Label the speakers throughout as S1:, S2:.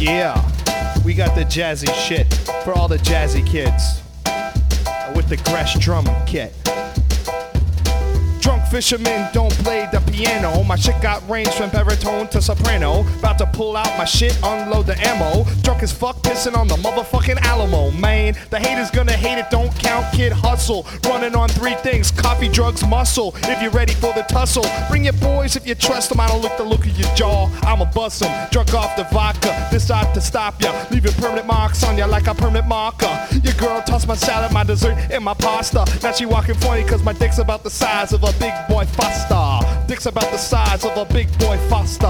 S1: Yeah, we got the jazzy shit for all the jazzy kids with the Gretsch drum kit. Drunk fishermen don't play the piano. My shit got range from baritone to soprano. About to pull out my shit, unload the ammo. Drunk as fuck, pissing on the motherfucking Alamo. Man, the haters gonna hate it, don't count, kid, hustle. Running on three things coffee, drugs, muscle. If you're ready for the tussle, bring your boys if you trust them. I don't look the look of your jaw. I'ma bust them, drunk off the vodka. Decide to stop ya, leaving permanent marks on ya like a permanent marker. Your girl tossed my salad, my dessert, and my pasta. Now she walking funny cause my dick's about the size of a big boy Foster. Dick's about the size of a big boy Foster.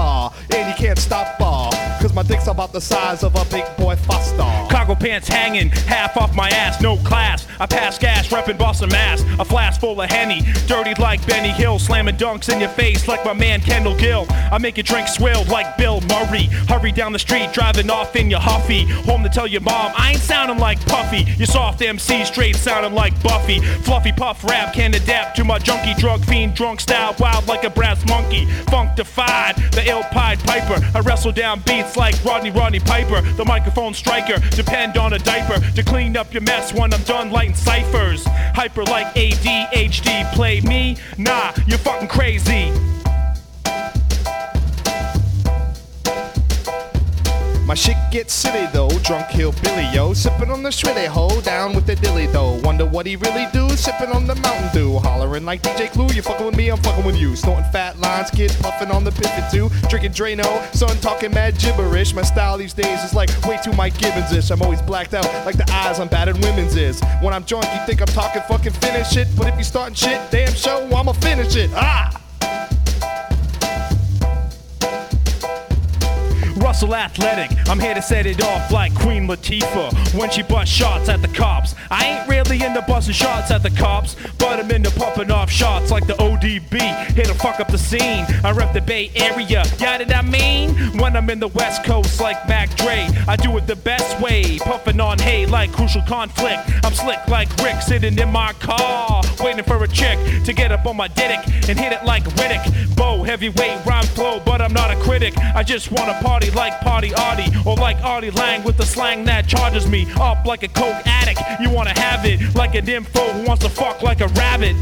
S1: And you can't stop her. Cause my dick's about the size of a big boy Foster.
S2: Cargo pants hanging, half off my ass, no class. I pass gas, reppin' Boston, Mass. A flask full of Henny, dirty like Benny Hill, slamming dunks in your face like my man Kendall Gill. I make your drink swill like Bill Murray. Hurry down the street, driving off in your Huffy. Home to tell your mom I ain't sounding like Puffy. You soft MC straight sounding like Buffy. Fluffy puff rap can adapt to my junkie drug fiend drunk style, wild like a brass monkey. Funk defied, the ill pied piper. I wrestle down beats like Rowdy Roddy Piper. The microphone striker, depend on a diaper to clean up your mess when I'm done lighting ciphers. Hyper like ADHD, play me? Nah, you're fucking crazy.
S1: Shit silly though, drunk hillbilly yo, sipping on the shreddy ho, down with the dilly though. Wonder what he really do, sipping on the Mountain Dew, hollering like DJ Clue. You fucking with me, I'm fucking with you. Snorting fat lines, kid puffing on the pivot too, drinking Drano, son talking mad gibberish. My style these days is like way too Mike Gibbons ish. I'm always blacked out like the eyes on battered women's is. When I'm drunk, you think I'm talking fucking Finnish it, but if you starting shit, damn show, I'ma finish it. Ah!
S2: Russell Athletic, I'm here to set it off like Queen Latifah when she busts shots at the cops. I ain't really into busting shots at the cops, but I'm into pumping off shots like the ODB. Here to fuck up the scene. I rep the Bay Area, yeah, did I mean? When I'm in the West Coast like Mac Dre, I do it the best way. Puffing on hay like crucial conflict. I'm slick like Rick sitting in my car, waiting for a chick to get up on my dick and hit it like Riddick. Bowe, heavyweight rhyme flow, but I'm not a critic. I just wanna party like Party Artie or like Artie Lange with the slang that charges me up like a coke addict. You wanna have it like an info who wants to fuck like a rabbit.